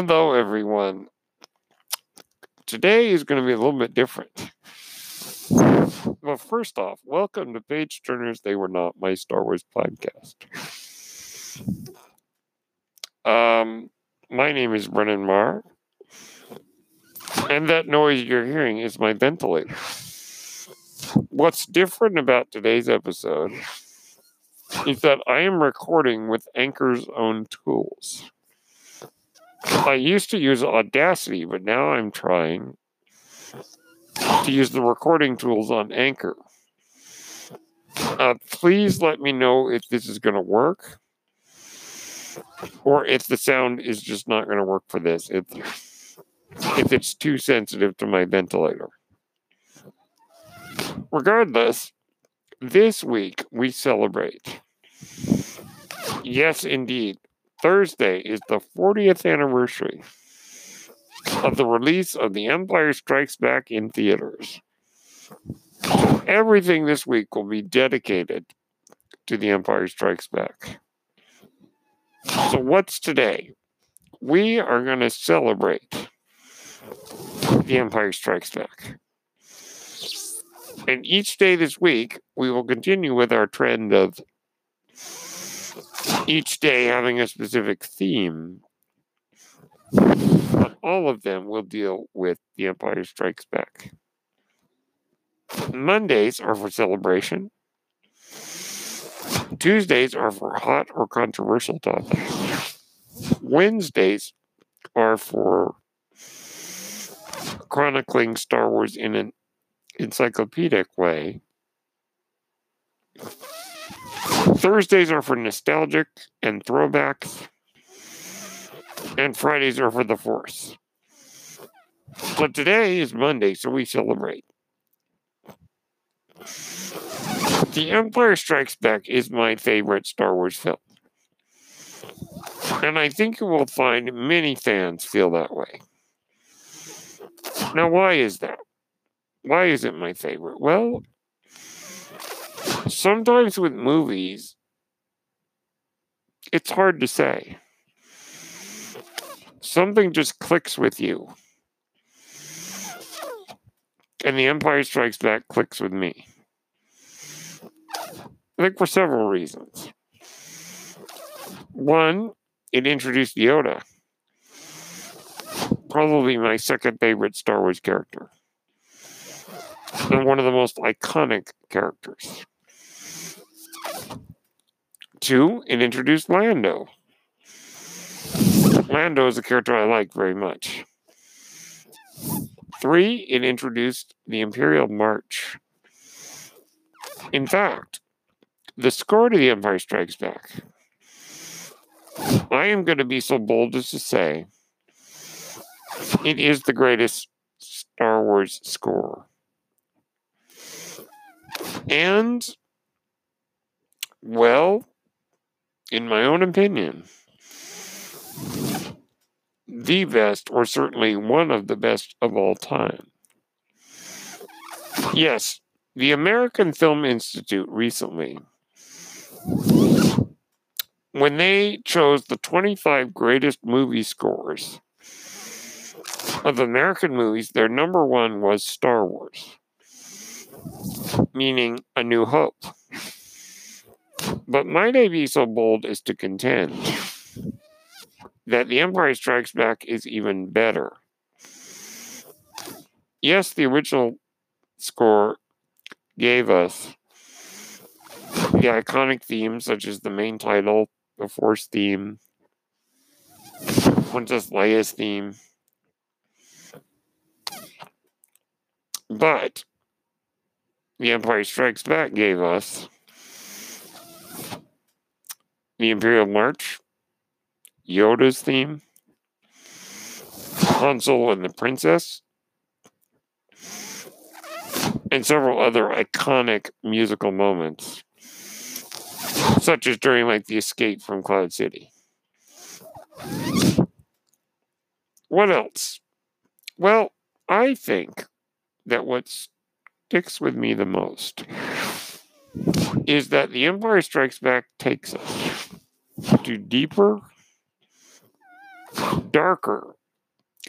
Hello, everyone. Today is going to be a little bit different. Well, first off, welcome to Page Turners They Were Not, my Star Wars podcast. Um, my name is Brennan Marr, and that noise you're hearing is my ventilator. What's different about today's episode is that I am recording with Anchor's own tools. I used to use Audacity, but now I'm trying to use the recording tools on Anchor. Uh, please let me know if this is going to work or if the sound is just not going to work for this. If, if it's too sensitive to my ventilator. Regardless, this week we celebrate. Yes, indeed. Thursday is the 40th anniversary of the release of The Empire Strikes Back in theaters. Everything this week will be dedicated to The Empire Strikes Back. So, what's today? We are going to celebrate The Empire Strikes Back. And each day this week, we will continue with our trend of each day having a specific theme. But all of them will deal with The Empire Strikes Back. Mondays are for celebration. Tuesdays are for hot or controversial topics. Wednesdays are for chronicling Star Wars in an encyclopedic way. Thursdays are for nostalgic and throwbacks. And Fridays are for the Force. But today is Monday, so we celebrate. The Empire Strikes Back is my favorite Star Wars film. And I think you will find many fans feel that way. Now, why is that? Why is it my favorite? Well, sometimes with movies, it's hard to say. Something just clicks with you. And The Empire Strikes Back clicks with me. I think for several reasons. One, it introduced Yoda, probably my second favorite Star Wars character, and one of the most iconic characters. Two, it introduced Lando. Lando is a character I like very much. Three, it introduced the Imperial March. In fact, the score to The Empire Strikes Back. I am going to be so bold as to say it is the greatest Star Wars score. And, well, in my own opinion, the best, or certainly one of the best of all time. Yes, the American Film Institute recently, when they chose the 25 greatest movie scores of American movies, their number one was Star Wars, meaning A New Hope. But might I be so bold as to contend that The Empire Strikes Back is even better? Yes, the original score gave us the iconic themes such as the main title, the Force theme, Princess Leia's theme. But The Empire Strikes Back gave us the Imperial March, Yoda's theme, Han Solo and the Princess, and several other iconic musical moments, such as during like the escape from Cloud City. What else? Well, I think that what sticks with me the most is that The Empire Strikes Back takes us to deeper, darker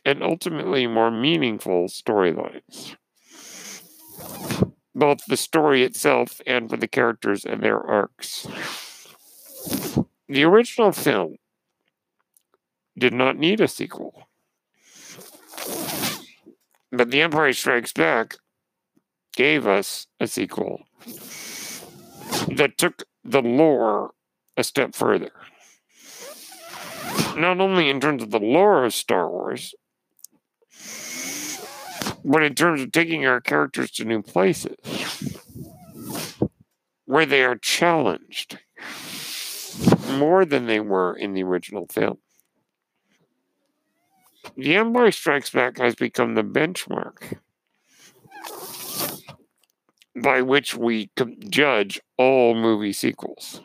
and ultimately more meaningful storylines. Both the story itself and for the characters and their arcs. The original film did not need a sequel. But The Empire Strikes Back gave us a sequel that took the lore a step further. Not only in terms of the lore of Star Wars, but in terms of taking our characters to new places where they are challenged more than they were in the original film. The Empire Strikes Back has become the benchmark by which we judge all movie sequels.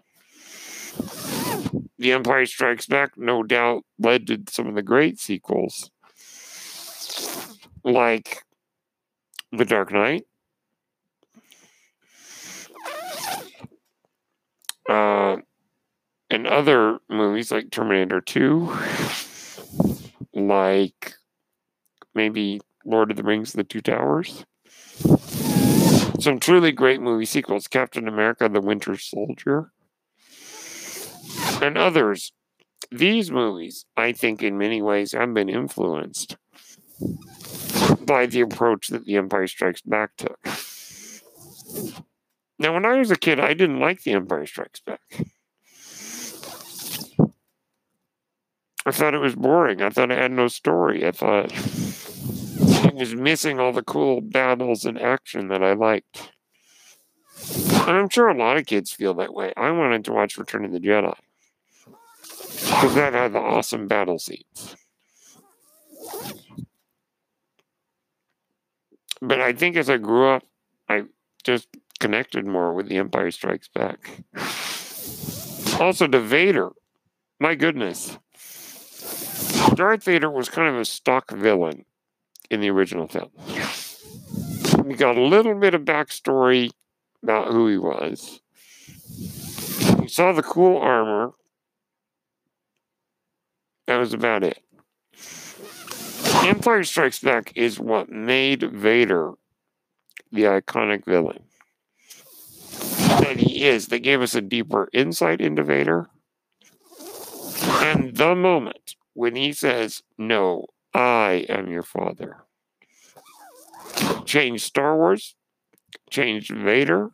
The Empire Strikes Back, no doubt, led to some of the great sequels, like The Dark Knight, uh, and other movies like Terminator 2, like maybe Lord of the Rings, The Two Towers. Some truly great movie sequels Captain America, The Winter Soldier, and others. These movies, I think, in many ways have been influenced by the approach that The Empire Strikes Back took. Now, when I was a kid, I didn't like The Empire Strikes Back. I thought it was boring. I thought it had no story. I thought was missing all the cool battles and action that I liked. And I'm sure a lot of kids feel that way. I wanted to watch Return of the Jedi because that had the awesome battle scenes. But I think as I grew up, I just connected more with The Empire Strikes Back. Also, to Vader. My goodness. Darth Vader was kind of a stock villain in the original film. We got a little bit of backstory about who he was. We saw the cool armor. That was about it. Empire Strikes Back is what made Vader the iconic villain that he is. They gave us a deeper insight into Vader. And the moment when he says, No, I am your father, changed Star Wars, changed Vader,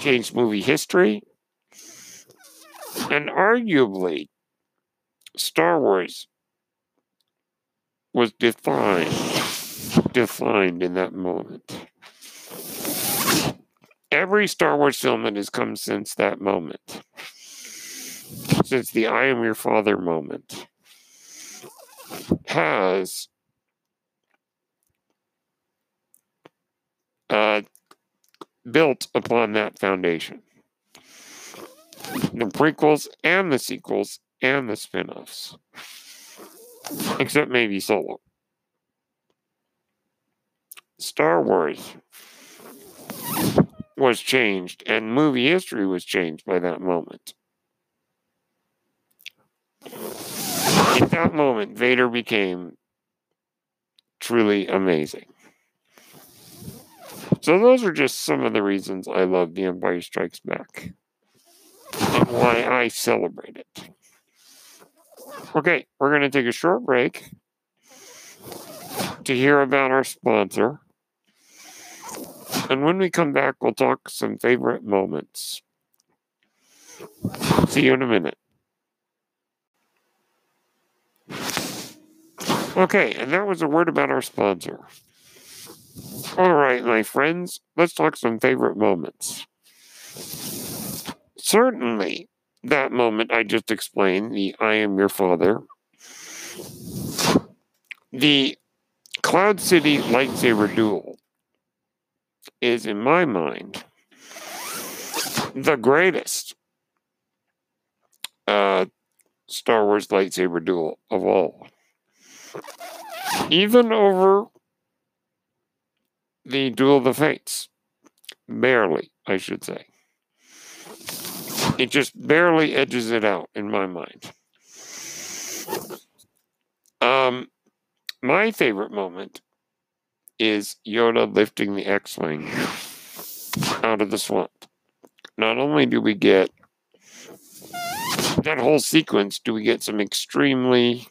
changed movie history, and arguably, Star Wars was defined, defined in that moment. Every Star Wars film that has come since that moment since the I am your father moment has uh, built upon that foundation. The prequels and the sequels and the spin offs, except maybe Solo. Star Wars was changed, and movie history was changed by that moment. In that moment, Vader became truly amazing. So, those are just some of the reasons I love The Empire Strikes Back and why I celebrate it. Okay, we're going to take a short break to hear about our sponsor. And when we come back, we'll talk some favorite moments. See you in a minute. Okay, and that was a word about our sponsor. All right, my friends, let's talk some favorite moments. Certainly, that moment I just explained, the I am your father, the Cloud City lightsaber duel is, in my mind, the greatest uh, Star Wars lightsaber duel of all even over the Duel of the Fates. Barely, I should say. It just barely edges it out in my mind. Um, My favorite moment is Yoda lifting the X Wing out of the swamp. Not only do we get that whole sequence, do we get some extremely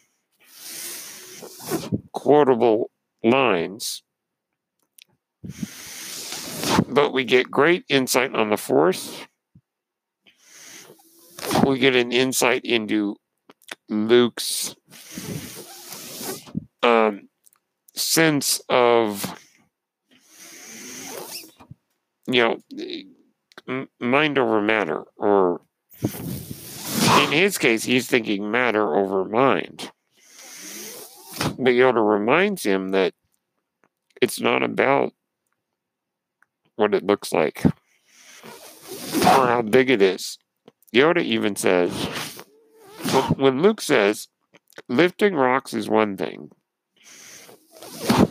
quotable lines, but we get great insight on the Force. We get an insight into Luke's um, sense of, you know, mind over matter, or in his case, he's thinking matter over mind. But Yoda reminds him that it's not about what it looks like or how big it is. Yoda even says, when Luke says, lifting rocks is one thing,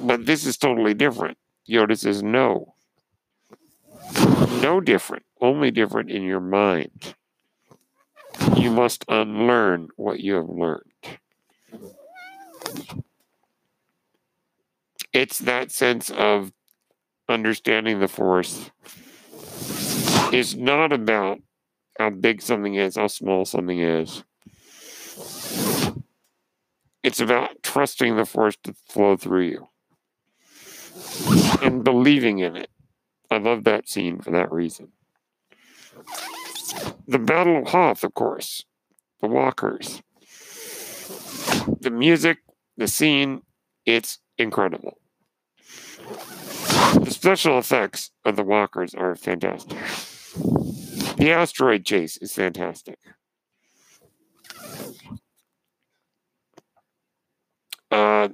but this is totally different. Yoda says, no. No different, only different in your mind. You must unlearn what you have learned. It's that sense of understanding the force is not about how big something is, how small something is. It's about trusting the force to flow through you and believing in it. I love that scene for that reason. The Battle of Hoth, of course, the walkers, the music, the scene, it's incredible. The special effects of the walkers are fantastic. The asteroid chase is fantastic. Uh,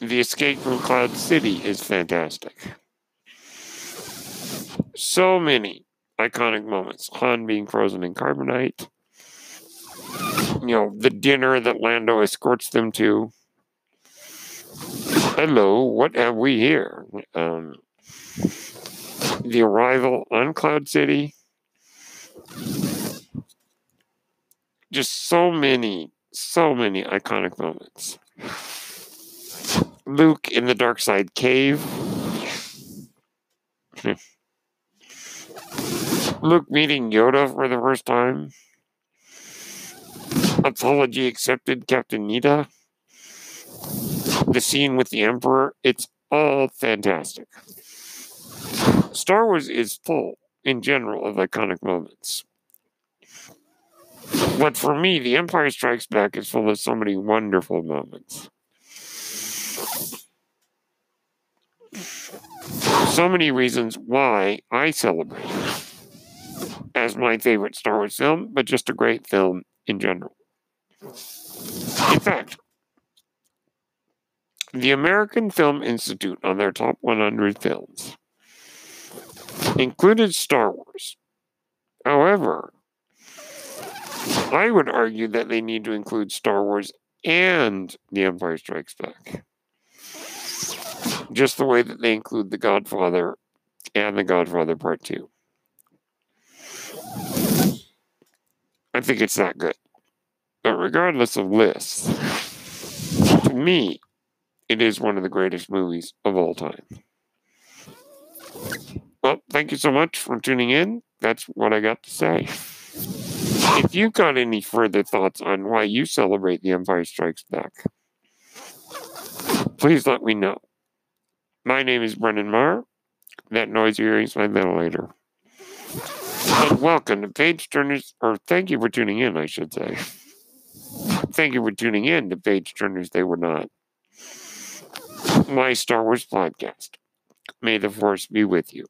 the escape from Cloud City is fantastic. So many iconic moments. Han being frozen in carbonite. You know, the dinner that Lando escorts them to. Hello, what have we here? Um, the arrival on Cloud City. Just so many, so many iconic moments. Luke in the dark side cave. Luke meeting Yoda for the first time. Apology accepted, Captain Needa. The scene with the Emperor. It's all fantastic. Star Wars is full, in general, of iconic moments. But for me, The Empire Strikes Back is full of so many wonderful moments. So many reasons why I celebrate as my favorite Star Wars film, but just a great film in general. In fact, the American Film Institute on their top 100 films included Star Wars. However, I would argue that they need to include Star Wars and The Empire Strikes Back. Just the way that they include The Godfather and The Godfather Part 2. I think it's not good. But regardless of lists, to me, it is one of the greatest movies of all time. Well, thank you so much for tuning in. That's what I got to say. If you've got any further thoughts on why you celebrate The Empire Strikes Back, please let me know. My name is Brendan Marr. That noise you're hearing is my ventilator. And welcome to Page Turners, or thank you for tuning in, I should say. Thank you for tuning in to Page Turners They Were Not, my Star Wars podcast. May the Force be with you.